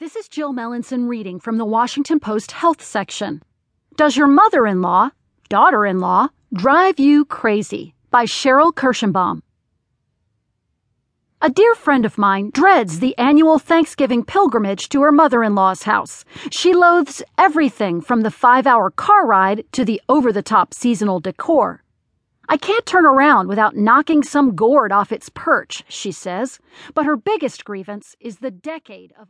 This is Jill Melancon reading from the Washington Post Health section. Does your mother in law, daughter in law, drive you crazy? by Sheril Kirshenbaum. A dear friend of mine dreads the annual Thanksgiving pilgrimage to her mother in law's house. She loathes everything from the five hour car ride to the over the top seasonal decor. I can't turn around without knocking some gourd off its perch, she says, but her biggest grievance is the decade of